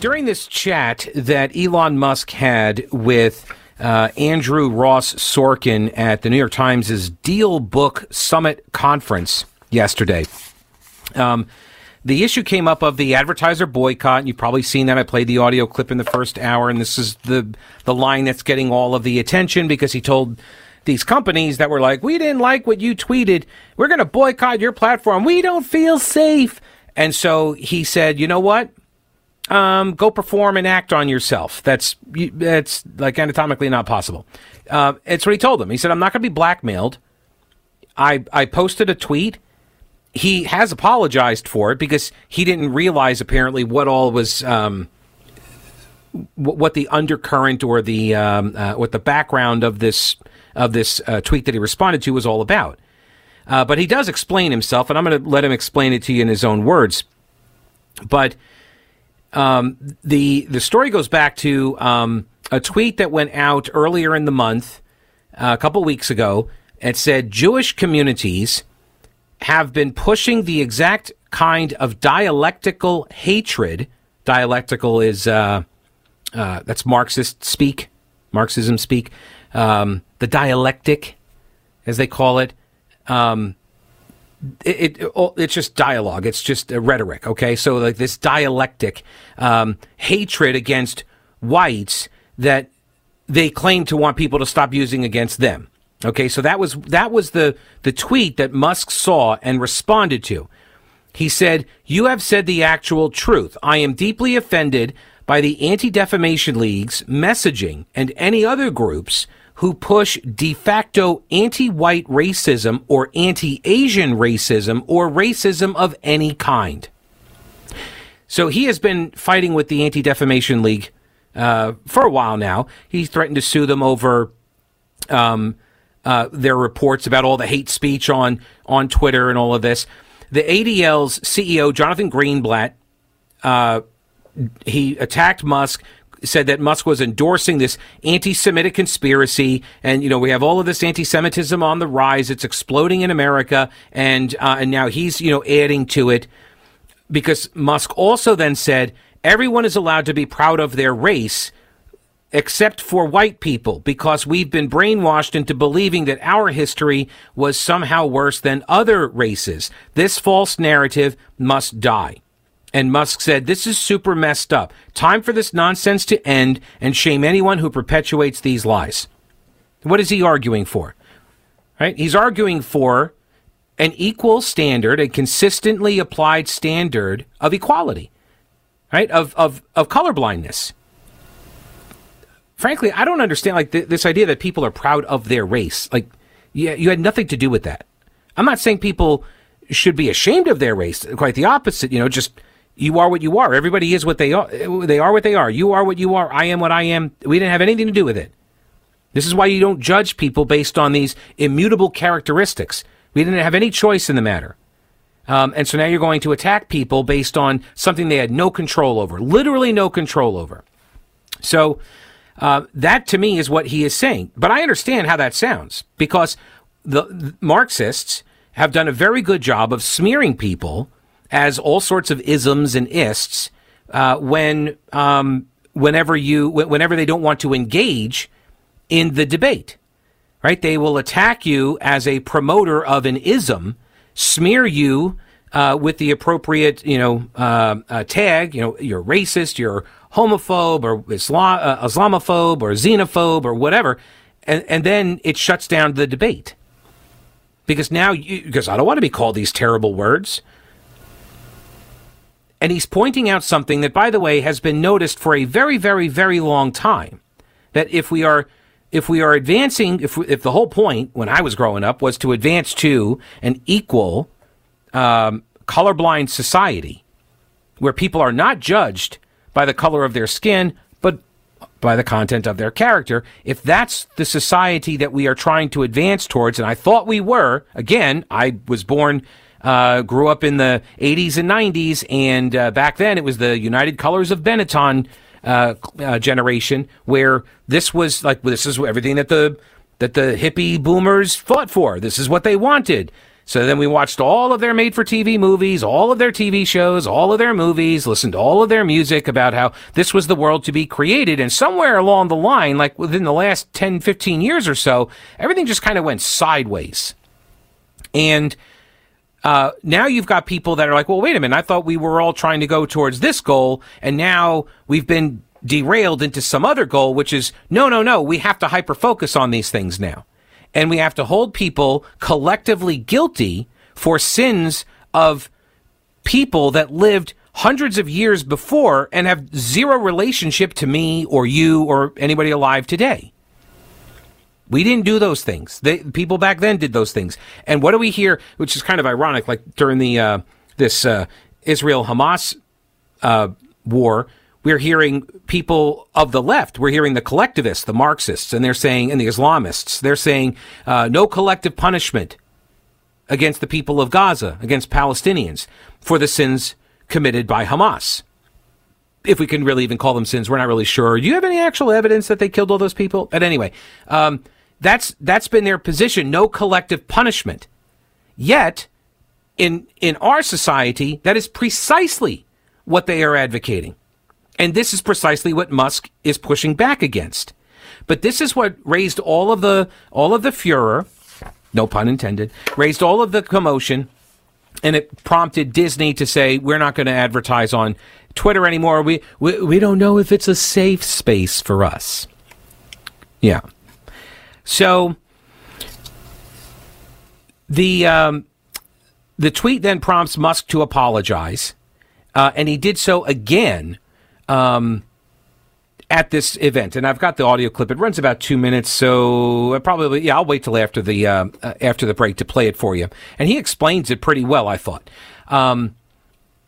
During this chat that Elon Musk had with uh, Andrew Ross Sorkin at the New York Times' Deal Book Summit conference yesterday, um, the issue came up of the advertiser boycott. You've probably seen that. I played the audio clip in the first hour, and this is the the line that's getting all of the attention because he told these companies that were like, "We didn't like what you tweeted. We're going to boycott your platform. We don't feel safe." And so he said, "You know what? Um, go perform and act on yourself. That's that's like anatomically not possible. Uh, it's what he told them. He said, "I'm not going to be blackmailed." I I posted a tweet. He has apologized for it because he didn't realize apparently what all was. Um, what the undercurrent or the um, uh, what the background of this of this uh, tweet that he responded to was all about. Uh, but he does explain himself, and I'm going to let him explain it to you in his own words. But um, the the story goes back to um, a tweet that went out earlier in the month, uh, a couple weeks ago. It said Jewish communities have been pushing the exact kind of dialectical hatred. Dialectical is uh, uh, that's Marxist speak, Marxism speak. Um, the dialectic, as they call it. Um, it, it, oh, it's just dialogue. It's just rhetoric. Okay, so like this dialectic um, hatred against whites that they claim to want people to stop using against them. Okay, so that was that was the the tweet that Musk saw and responded to. He said, "You have said the actual truth. I am deeply offended by the Anti-Defamation League's messaging and any other groups who push de facto anti white racism or anti Asian racism or racism of any kind. So he has been fighting with the Anti Defamation League uh, for a while now. He threatened to sue them over um, uh, their reports about all the hate speech on, on Twitter and all of this. The ADL's CEO, Jonathan Greenblatt, uh, he attacked Musk said that Musk was endorsing this anti-Semitic conspiracy, and you know we have all of this anti-Semitism on the rise. It's exploding in America, and uh, and now he's you know adding to it because Musk also then said everyone is allowed to be proud of their race except for white people, because we've been brainwashed into believing that our history was somehow worse than other races. This false narrative must die. And Musk said, This is super messed up. Time for this nonsense to end and shame anyone who perpetuates these lies. What is he arguing for? Right? He's arguing for an equal standard, a consistently applied standard of equality, right? Of, of, of colorblindness. Frankly, I don't understand like th- this idea that people are proud of their race. Like, yeah, you had nothing to do with that. I'm not saying people should be ashamed of their race. Quite the opposite. You know, just you are what you are. Everybody is what they are. They are what they are. You are what you are. I am what I am. We didn't have anything to do with it. This is why you don't judge people based on these immutable characteristics. We didn't have any choice in the matter. Um, and so now you're going to attack people based on something they had no control over, literally no control over. So uh, that to me is what he is saying. But I understand how that sounds because the, the Marxists have done a very good job of smearing people as all sorts of isms and ists uh, when um, whenever you whenever they don't want to engage in the debate. Right? They will attack you as a promoter of an ism, smear you uh, with the appropriate, you know, uh, uh tag. You know, you're racist, you're homophobe, or Islam, uh, Islamophobe, or xenophobe, or whatever, and, and then it shuts down the debate because now you, because I don't want to be called these terrible words. And he's pointing out something that, by the way, has been noticed for a very, very, very long time. That if we are, if we are advancing, if, we, if the whole point when I was growing up was to advance to an equal, um, colorblind society where people are not judged by the color of their skin, but by the content of their character. If that's the society that we are trying to advance towards, and I thought we were, again, I was born, uh, grew up in the 80s and 90s, and uh, back then it was the United Colors of Benetton uh, uh, generation where this was like, this is everything that the that the hippie boomers fought for. This is what they wanted. So then we watched all of their made for TV movies, all of their TV shows, all of their movies, listened to all of their music about how this was the world to be created. And somewhere along the line, like within the last 10, 15 years or so, everything just kind of went sideways. And uh, now you've got people that are like, well, wait a minute, I thought we were all trying to go towards this goal, and now we've been derailed into some other goal, which is no, no, no, we have to hyper focus on these things now. And we have to hold people collectively guilty for sins of people that lived hundreds of years before and have zero relationship to me or you or anybody alive today. We didn't do those things. They, people back then did those things. And what do we hear? Which is kind of ironic. Like during the uh, this uh, Israel Hamas uh, war, we're hearing people of the left. We're hearing the collectivists, the Marxists, and they're saying, and the Islamists, they're saying uh, no collective punishment against the people of Gaza, against Palestinians, for the sins committed by Hamas. If we can really even call them sins, we're not really sure. Do you have any actual evidence that they killed all those people? But anyway, um, that's that's been their position. No collective punishment. Yet, in in our society, that is precisely what they are advocating. And this is precisely what Musk is pushing back against. But this is what raised all of the all of the furor, no pun intended, raised all of the commotion and it prompted Disney to say we're not going to advertise on Twitter anymore. We, we we don't know if it's a safe space for us. Yeah. So the um, the tweet then prompts Musk to apologize, uh, and he did so again um, at this event, and I've got the audio clip. It runs about two minutes, so probably yeah, I'll wait till after the uh, uh, after the break to play it for you. And he explains it pretty well, I thought. Um,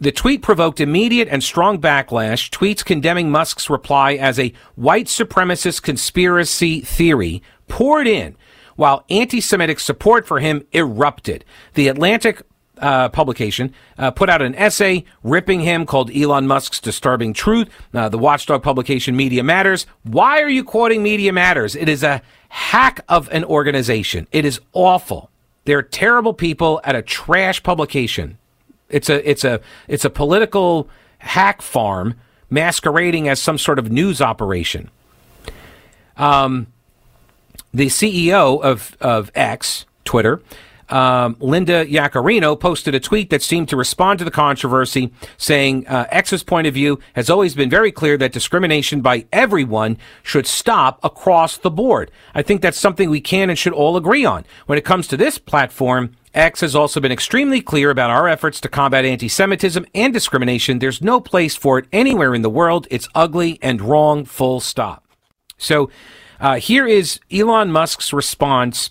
the tweet provoked immediate and strong backlash. Tweets condemning Musk's reply as a white supremacist conspiracy theory poured in, while anti-Semitic support for him erupted. The Atlantic uh, publication uh, put out an essay ripping him called Elon Musk's Disturbing Truth. Uh, the watchdog publication Media Matters. Why are you quoting Media Matters? It is a hack of an organization. It is awful. They're terrible people at a trash publication. It's a it's a it's a political hack farm masquerading as some sort of news operation. Um, the CEO of of X, Twitter, um, Linda Yaccarino posted a tweet that seemed to respond to the controversy, saying uh, X's point of view has always been very clear that discrimination by everyone should stop across the board. I think that's something we can and should all agree on. When it comes to this platform, X has also been extremely clear about our efforts to combat anti Semitism and discrimination. There's no place for it anywhere in the world. It's ugly and wrong, full stop. So uh, here is Elon Musk's response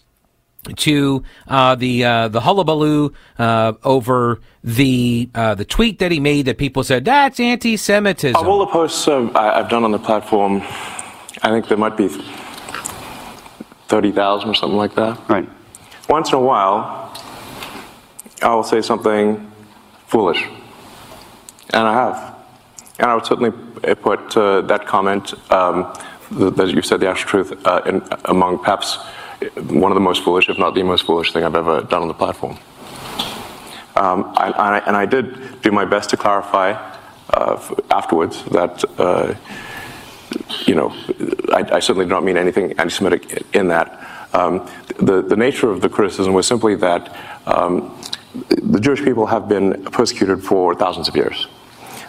to uh, the uh, the hullabaloo uh, over the uh, the tweet that he made that people said that's anti-Semitism. Of all the posts I've done on the platform, I think there might be thirty thousand or something like that. Right. Once in a while, I will say something foolish, and I have, and I would certainly put uh, that comment um, that you said the actual truth uh, in, among perhaps one of the most foolish, if not the most foolish thing I've ever done on the platform. Um, I, I, and I did do my best to clarify uh, afterwards that, uh, you know, I, I, certainly do not mean anything anti Semitic in that. Um, the, the nature of the criticism was simply that um, the Jewish people have been persecuted for thousands of years.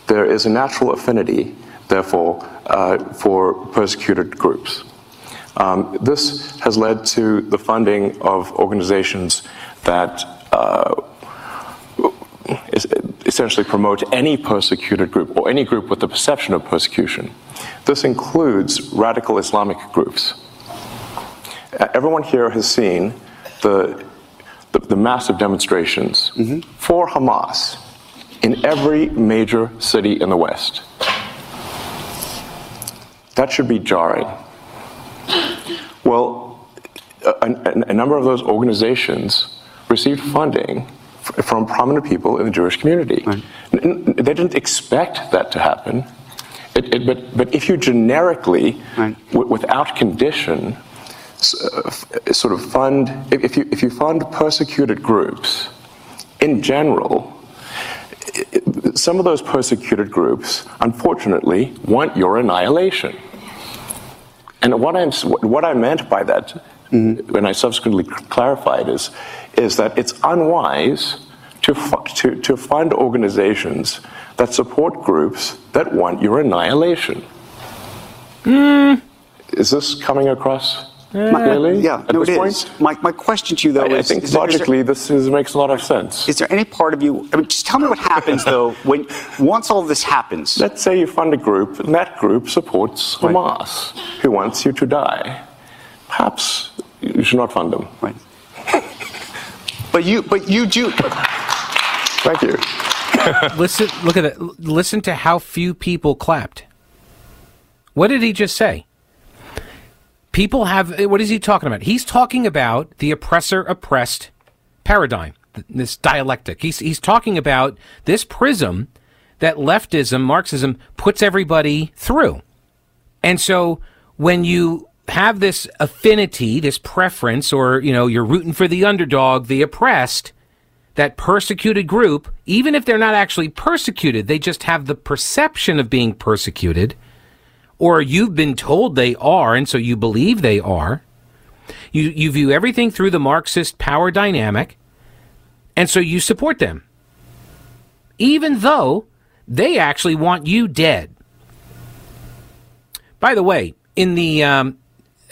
There is a natural affinity, therefore, uh, for persecuted groups. Um, this has led to the funding of organizations that uh, essentially promote any persecuted group or any group with the perception of persecution. This includes radical Islamic groups. Everyone here has seen the, the, the massive demonstrations mm -hmm. for Hamas in every major city in the West. That should be jarring. Well, a, a, a number of those organizations received funding f- from prominent people in the Jewish community. Right. They didn't expect that to happen. It, it, but, but if you generically, right. w- without condition, uh, sort of fund, if you, if you fund persecuted groups, in general, some of those persecuted groups, unfortunately, want your annihilation. And what, I'm, what I meant by that, mm-hmm. when I subsequently clarified, is, is that it's unwise to, to, to fund organizations that support groups that want your annihilation. Mm. Is this coming across my, really? Yeah, no, it is. My, my question to you, though, I, is I think is logically there, this is, makes a lot of sense. Is there any part of you? I mean, just tell me what happens though when once all this happens. Let's say you fund a group, and that group supports right. Hamas, who wants you to die. Perhaps you should not fund them. Right. but you, but you do. Thank you. listen, look at it. Listen to how few people clapped. What did he just say? People have eh, what is he talking about? He's talking about the oppressor oppressed paradigm, this dialectic. He's he's talking about this prism that leftism, Marxism puts everybody through. And so when you have this affinity, this preference or you know, you're rooting for the underdog, the oppressed, that persecuted group, even if they're not actually persecuted, they just have the perception of being persecuted or you've been told they are, and so you believe they are. You, you view everything through the Marxist power dynamic, and so you support them, even though they actually want you dead. By the way, in the um,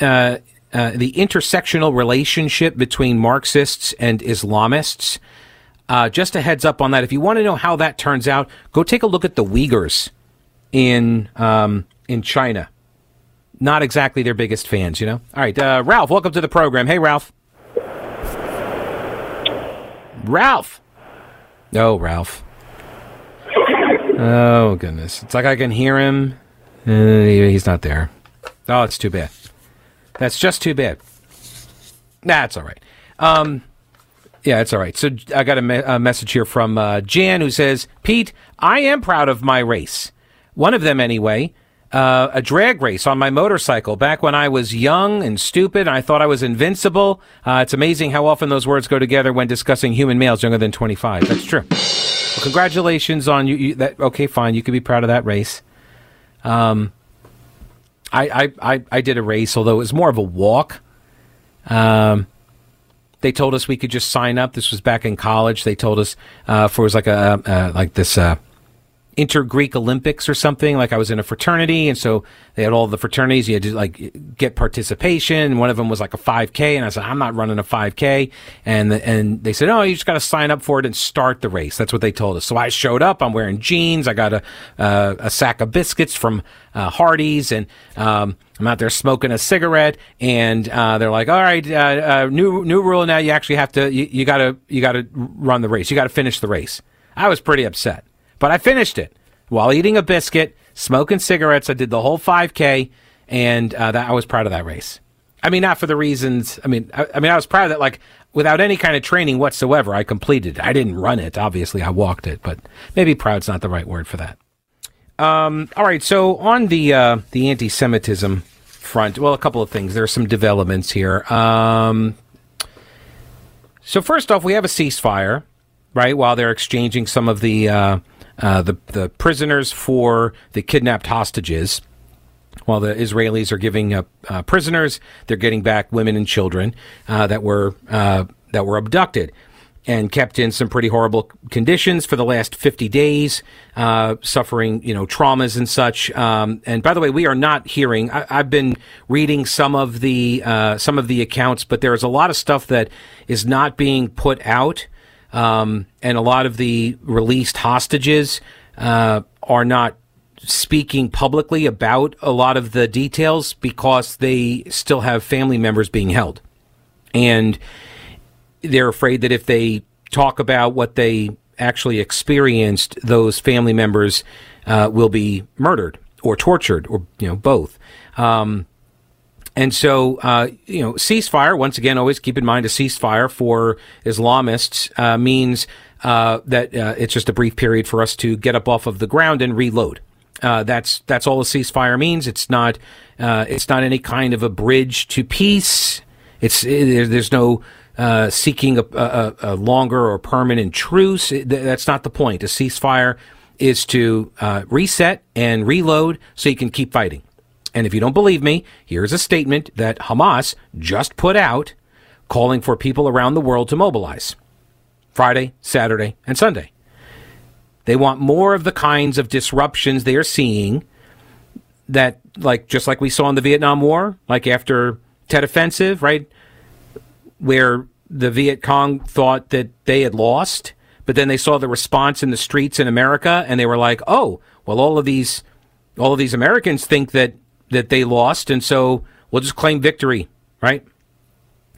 uh, uh, the intersectional relationship between Marxists and Islamists, uh, just a heads up on that. If you want to know how that turns out, go take a look at the Uyghurs in um, in China. Not exactly their biggest fans, you know? All right, uh, Ralph, welcome to the program. Hey, Ralph. Ralph. Oh, Ralph. Oh, goodness. It's like I can hear him. Uh, he's not there. Oh, it's too bad. That's just too bad. That's all right. Um, yeah, it's all right. So I got a, me- a message here from uh, Jan who says, Pete, I am proud of my race. One of them, anyway uh, a drag race on my motorcycle back when I was young and stupid. And I thought I was invincible. Uh, it's amazing how often those words go together when discussing human males younger than 25. That's true. Well, congratulations on you, you, That okay, fine. You can be proud of that race. Um, I, I, I, I did a race, although it was more of a walk. Um, they told us we could just sign up. This was back in college. They told us uh, for it was like a uh, like this uh, inter Greek Olympics or something. Like I was in a fraternity, and so they had all the fraternities. You had to like get participation. One of them was like a 5K, and I said, I'm not running a 5K. And the, and they said, Oh, you just got to sign up for it and start the race. That's what they told us. So I showed up. I'm wearing jeans. I got a uh, a sack of biscuits from uh, Hardee's, and um, I'm out there smoking a cigarette. And uh, they're like, All right, uh, uh, new new rule now. You actually have to. You, you gotta you gotta run the race. You got to finish the race. I was pretty upset. But I finished it while eating a biscuit, smoking cigarettes. I did the whole 5K, and uh, that, I was proud of that race. I mean, not for the reasons. I mean, I, I, mean, I was proud that. Like without any kind of training whatsoever, I completed it. I didn't run it. Obviously, I walked it, but maybe proud's not the right word for that. Um, all right. So on the uh, the anti-Semitism front, well, a couple of things. There are some developments here. Um, so first off, we have a ceasefire, right? While they're exchanging some of the uh, uh, the the prisoners for the kidnapped hostages. While the Israelis are giving up uh, prisoners, they're getting back women and children uh, that were uh, that were abducted and kept in some pretty horrible conditions for the last 50 days, uh, suffering, you know, traumas and such. Um, and by the way, we are not hearing. I, have been reading some of the uh, some of the accounts, but there is a lot of stuff that is not being put out um, and a lot of the released hostages uh, are not speaking publicly about a lot of the details because they still have family members being held. And they're afraid that if they talk about what they actually experienced, those family members uh, will be murdered or tortured or you know both. Um, and so, uh, you know, ceasefire, once again, always keep in mind a ceasefire for Islamists uh, means uh, that uh, it's just a brief period for us to get up off of the ground and reload. Uh, that's that's all a ceasefire means. It's not uh, it's not any kind of a bridge to peace. It's it, there's no seeking a, a, a, longer or permanent truce. It, that's not the point. A ceasefire is to reset and reload so you can keep fighting. And if you don't believe me, here's a statement that Hamas just put out calling for people around the world to mobilize Friday, Saturday, and Sunday. They want more of the kinds of disruptions they are seeing that, like, just like we saw in the Vietnam War, like after Tet Offensive, right? Where the Viet Cong thought that they had lost, but then they saw the response in the streets in America and they were like, oh, well, all of these, all of these Americans think that that they lost, and so we'll just claim victory, right?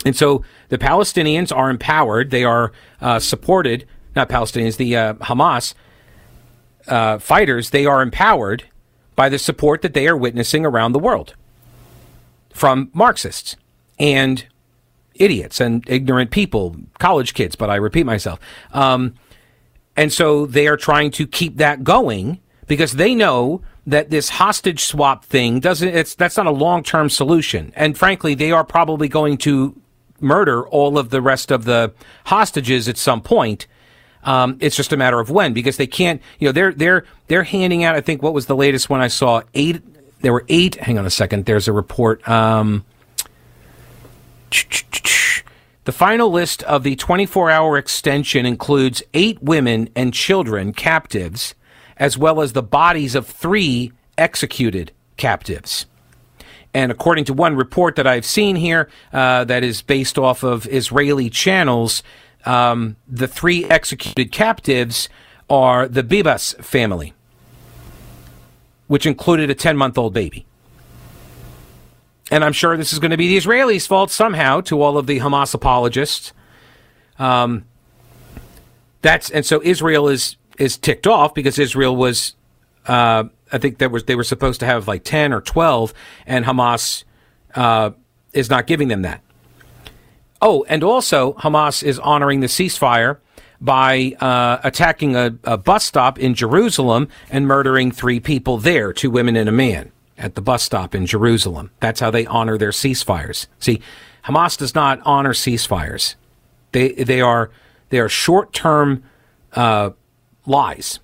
And so the Palestinians are empowered. They are uh, supported, not Palestinians, the uh, Hamas uh, fighters, they are empowered by the support that they are witnessing around the world from Marxists and idiots and ignorant people, college kids, but I repeat myself. Um, and so they are trying to keep that going because they know that this hostage swap thing doesn't it's that's not a long-term solution. And frankly they are probably going to murder all of the rest of the hostages at some point. Um, it's just a matter of when because they can't you know they're they're they're handing out i think what was the latest one i saw? Eight there were eight hang on a second there's a report um, the final list of the 24 hour extension includes eight women and children captives as well as the bodies of three executed captives. And according to one report that I've seen here, uh, that is based off of Israeli channels, um, the three executed captives are the Bibas family, which included a 10 month old baby. And I'm sure this is going to be the Israelis' fault somehow to all of the Hamas apologists. Um, that's and so Israel is is ticked off because Israel was, uh, I think there was they were supposed to have like ten or twelve, and Hamas uh, is not giving them that. Oh, and also Hamas is honoring the ceasefire by uh, attacking a, a, bus stop in Jerusalem and murdering three people there, two women and a man, at the bus stop in Jerusalem. That's how they honor their ceasefires. See, Hamas does not honor ceasefires. They they are they are short term uh, lies,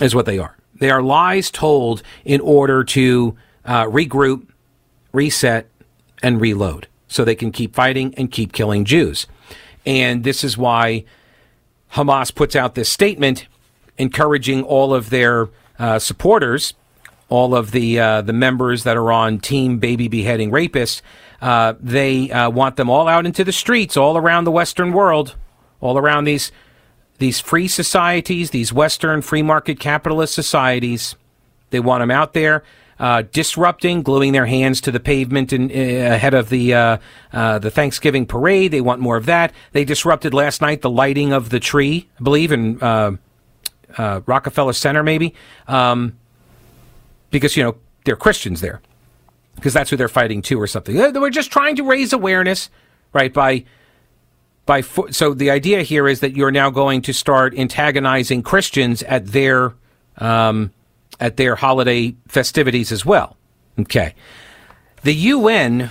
is what they are. They are lies told in order to uh, regroup, reset, and reload so they can keep fighting and keep killing Jews. And this is why Hamas puts out this statement encouraging all of their uh, supporters, all of the uh, the members that are on Team Baby Beheading Rapists. Uh, they uh, want them all out into the streets, all around the Western world, all around these these free societies, these Western free market capitalist societies, they want them out there uh, disrupting, gluing their hands to the pavement in, uh, ahead of the uh, uh, the Thanksgiving parade. They want more of that. They disrupted last night the lighting of the tree, I believe, in uh, uh, Rockefeller Center, maybe, um, because you know they're Christians there, because that's who they're fighting to, or something. They were just trying to raise awareness, right, by by fo- so the idea here is that you're now going to start antagonizing Christians at their um, at their holiday festivities as well. Okay, the UN.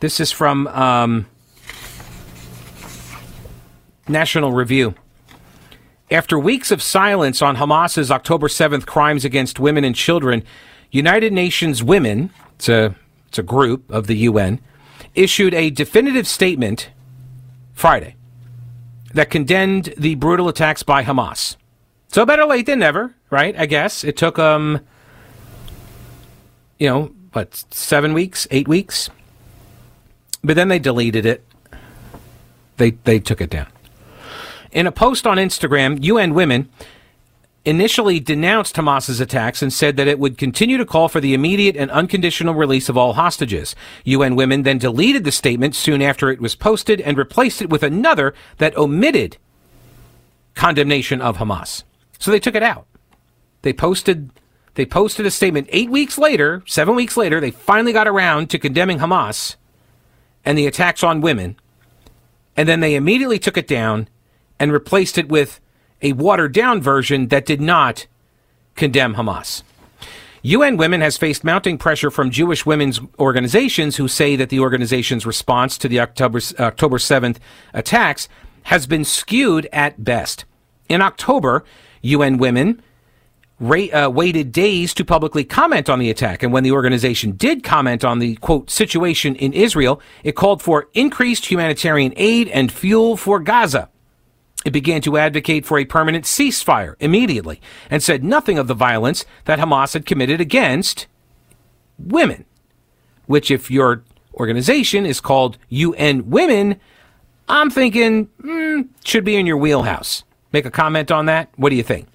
This is from um, National Review. After weeks of silence on Hamas's October 7th crimes against women and children, United Nations Women, it's a, it's a group of the UN, issued a definitive statement Friday that condemned the brutal attacks by Hamas. So better late than never, right? I guess it took um you know, what, 7 weeks, 8 weeks. But then they deleted it. They they took it down. In a post on Instagram, UN Women initially denounced Hamas's attacks and said that it would continue to call for the immediate and unconditional release of all hostages. UN Women then deleted the statement soon after it was posted and replaced it with another that omitted condemnation of Hamas. So they took it out. They posted They posted a statement eight weeks later, seven weeks later, they finally got around to condemning Hamas and the attacks on women. And then they immediately took it down and replaced it with a watered down version that did not condemn Hamas. UN Women has faced mounting pressure from Jewish women's organizations who say that the organization's response to the October, October 7th attacks has been skewed at best. In October, UN Women uh, waited days to publicly comment on the attack. And when the organization did comment on the quote situation in Israel, it called for increased humanitarian aid and fuel for Gaza. It began to advocate for a permanent ceasefire immediately and said nothing of the violence that Hamas had committed against women, which, if your organization is called UN Women, I'm thinking mm, should be in your wheelhouse. Make a comment on that. What do you think?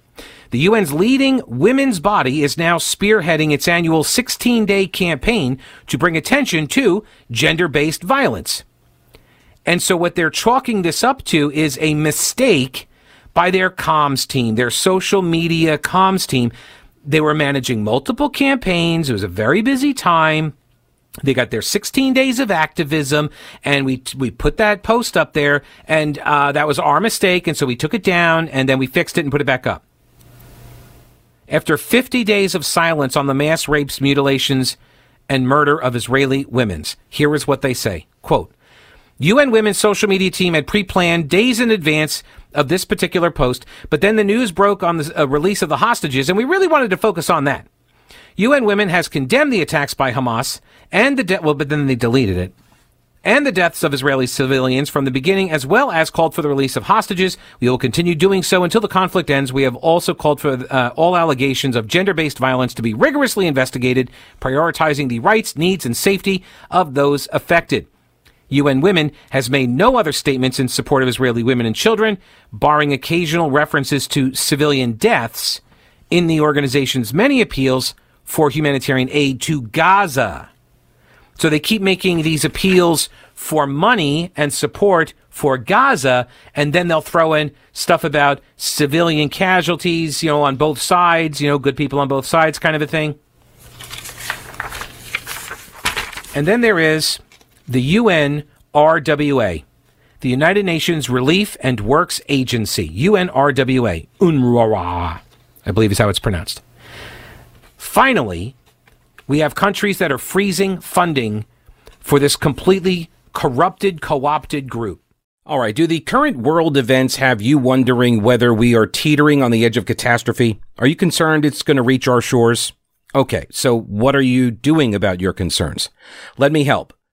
The UN's leading women's body is now spearheading its annual 16 day campaign to bring attention to gender based violence. And so what they're chalking this up to is a mistake by their comms team, their social media comms team. They were managing multiple campaigns. It was a very busy time. They got their 16 days of activism, and we we put that post up there, and uh, that was our mistake, and so we took it down, and then we fixed it and put it back up. After 50 days of silence on the mass rapes, mutilations, and murder of Israeli women's, here is what they say. Quote, UN Women's social media team had pre-planned days in advance of this particular post, but then the news broke on the uh, release of the hostages, and we really wanted to focus on that. UN Women has condemned the attacks by Hamas and the de- well, but then they deleted it and the deaths of Israeli civilians from the beginning, as well as called for the release of hostages. We will continue doing so until the conflict ends. We have also called for uh, all allegations of gender based violence to be rigorously investigated, prioritizing the rights, needs, and safety of those affected. UN Women has made no other statements in support of Israeli women and children, barring occasional references to civilian deaths in the organization's many appeals for humanitarian aid to Gaza. So they keep making these appeals for money and support for Gaza, and then they'll throw in stuff about civilian casualties, you know, on both sides, you know, good people on both sides kind of a thing. And then there is the UNRWA, the United Nations Relief and Works Agency, UNRWA, UNRWA, I believe is how it's pronounced. Finally, we have countries that are freezing funding for this completely corrupted, co opted group. All right. Do the current world events have you wondering whether we are teetering on the edge of catastrophe? Are you concerned it's going to reach our shores? Okay. So what are you doing about your concerns? Let me help.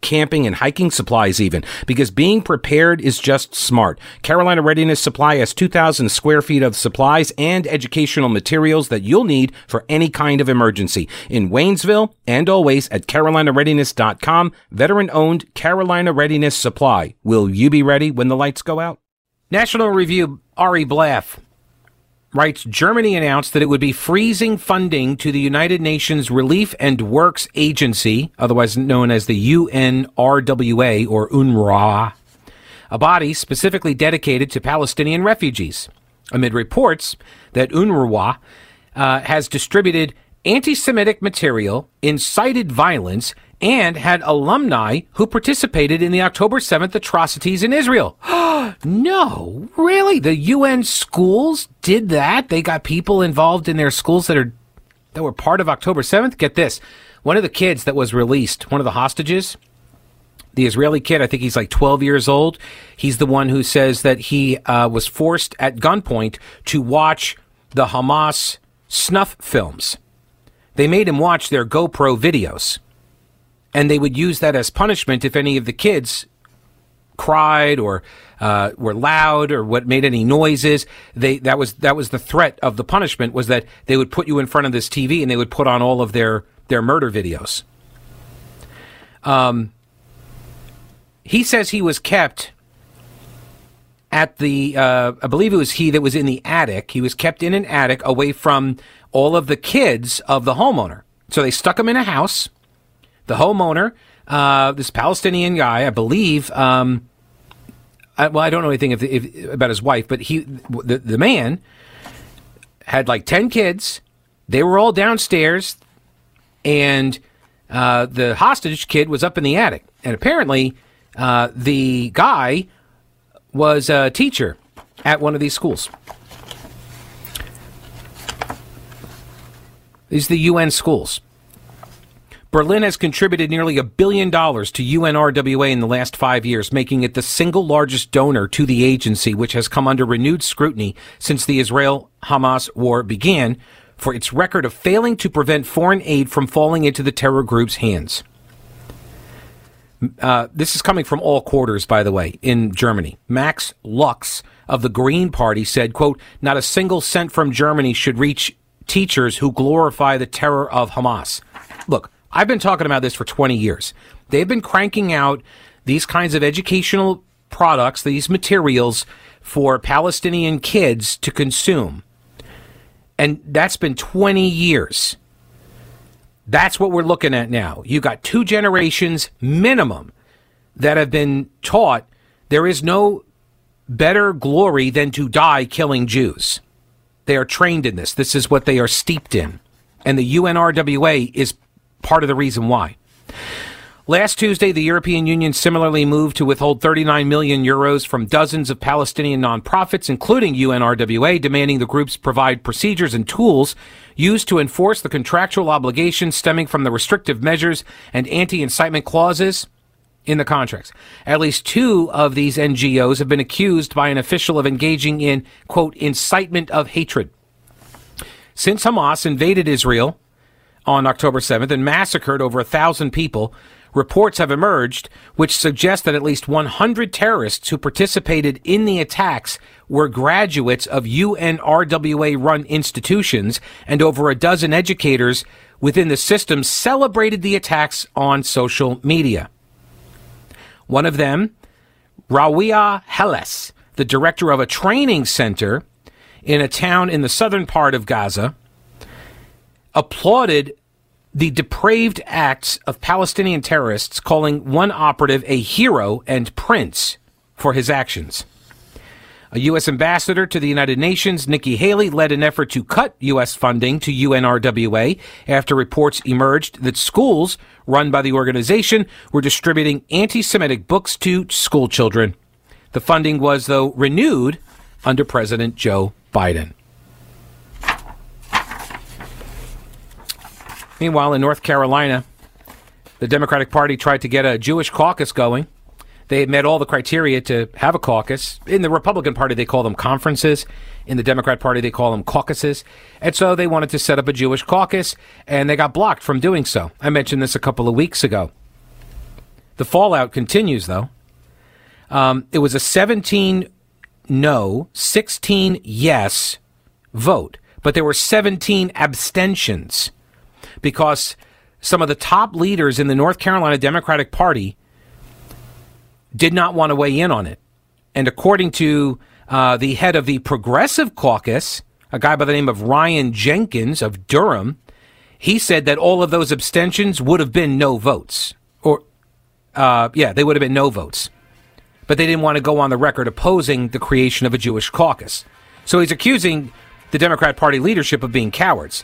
camping and hiking supplies even, because being prepared is just smart. Carolina Readiness Supply has 2,000 square feet of supplies and educational materials that you'll need for any kind of emergency. In Waynesville and always at carolinareadiness.com, veteran owned Carolina Readiness Supply. Will you be ready when the lights go out? National Review Ari Blaff writes Germany announced that it would be freezing funding to the United Nations Relief and Works Agency, otherwise known as the UNRWA or UNRWA, a body specifically dedicated to Palestinian refugees, amid reports that UNRWA uh, has distributed anti Semitic material, incited violence, and had alumni who participated in the October 7th atrocities in Israel. no, really? The UN schools did that? They got people involved in their schools that are that were part of October 7th? Get this. One of the kids that was released, one of the hostages, the Israeli kid, I think he's like 12 years old. He's the one who says that he uh, was forced at gunpoint to watch the Hamas snuff films. They made him watch their GoPro videos and they would use that as punishment if any of the kids cried or uh, were loud or what made any noises. They that was that was the threat of the punishment was that they would put you in front of this TV and they would put on all of their their murder videos. Um, he says he was kept at the, uh, I believe it was he that was in the attic. He was kept in an attic away from all of the kids of the homeowner. So they stuck him in a house. The homeowner, uh, this Palestinian guy, I believe, um, I, well, I don't know anything if, if, about his wife, but he, the, the man had like 10 kids. They were all downstairs, and uh, the hostage kid was up in the attic. And apparently, uh, the guy was a teacher at one of these schools. These are the UN schools. Berlin has contributed nearly a billion dollars to UNRWA in the last five years, making it the single largest donor to the agency, which has come under renewed scrutiny since the Israel Hamas war began for its record of failing to prevent foreign aid from falling into the terror group's hands. Uh, this is coming from all quarters, by the way, in Germany. Max Lucks of the Green Party said, quote, not a single cent from Germany should reach teachers who glorify the terror of Hamas. Look, I've been talking about this for 20 years. They've been cranking out these kinds of educational products, these materials for Palestinian kids to consume. And that's been 20 years. That's what we're looking at now. You got two generations minimum that have been taught there is no better glory than to die killing Jews. They are trained in this. This is what they are steeped in. And the UNRWA is part of the reason why. Last Tuesday, the European Union similarly moved to withhold 39 million euros from dozens of Palestinian nonprofits, including UNRWA, demanding the groups provide procedures and tools used to enforce the contractual obligations stemming from the restrictive measures and anti-incitement clauses in the contracts. At least two of these NGOs have been accused by an official of engaging in, quote, incitement of hatred. Since Hamas invaded Israel on October 7th and massacred over a thousand people, Reports have emerged which suggest that at least 100 terrorists who participated in the attacks were graduates of UNRWA run institutions, and over a dozen educators within the system celebrated the attacks on social media. One of them, Rawia Helles, the director of a training center in a town in the southern part of Gaza, applauded the depraved acts of Palestinian terrorists, calling one operative a hero and prince for his actions. A U.S. ambassador to the United Nations, Nikki Haley, led an effort to cut U.S. funding to UNRWA after reports emerged that schools run by the organization were distributing anti Semitic books to school children. The funding was, though, renewed under President Joe Biden. Meanwhile, in North Carolina, the Democratic Party tried to get a Jewish caucus going. They met all the criteria to have a caucus. In the Republican Party, they call them conferences. In the Democrat Party, they call them caucuses. And so they wanted to set up a Jewish caucus, and they got blocked from doing so. I mentioned this a couple of weeks ago. The fallout continues, though. Um, it was a 17 no, 16 yes vote, but there were 17 abstentions because some of the top leaders in the North Carolina Democratic Party did not want to weigh in on it. And according to uh, the head of the Progressive Caucus, a guy by the name of Ryan Jenkins of Durham, he said that all of those abstentions would have been no votes. Or, uh, yeah, they would have been no votes. But they didn't want to go on the record opposing the creation of a Jewish caucus. So he's accusing the Democrat Party leadership of being cowards.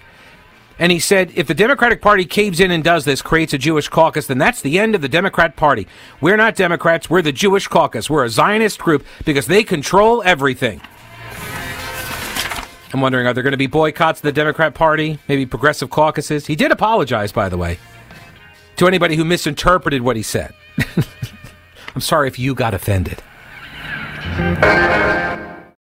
And he said, if the Democratic Party caves in and does this, creates a Jewish caucus, then that's the end of the Democrat Party. We're not Democrats. We're the Jewish caucus. We're a Zionist group because they control everything. I'm wondering, are there going to be boycotts of the Democrat Party? Maybe progressive caucuses? He did apologize, by the way, to anybody who misinterpreted what he said. I'm sorry if you got offended.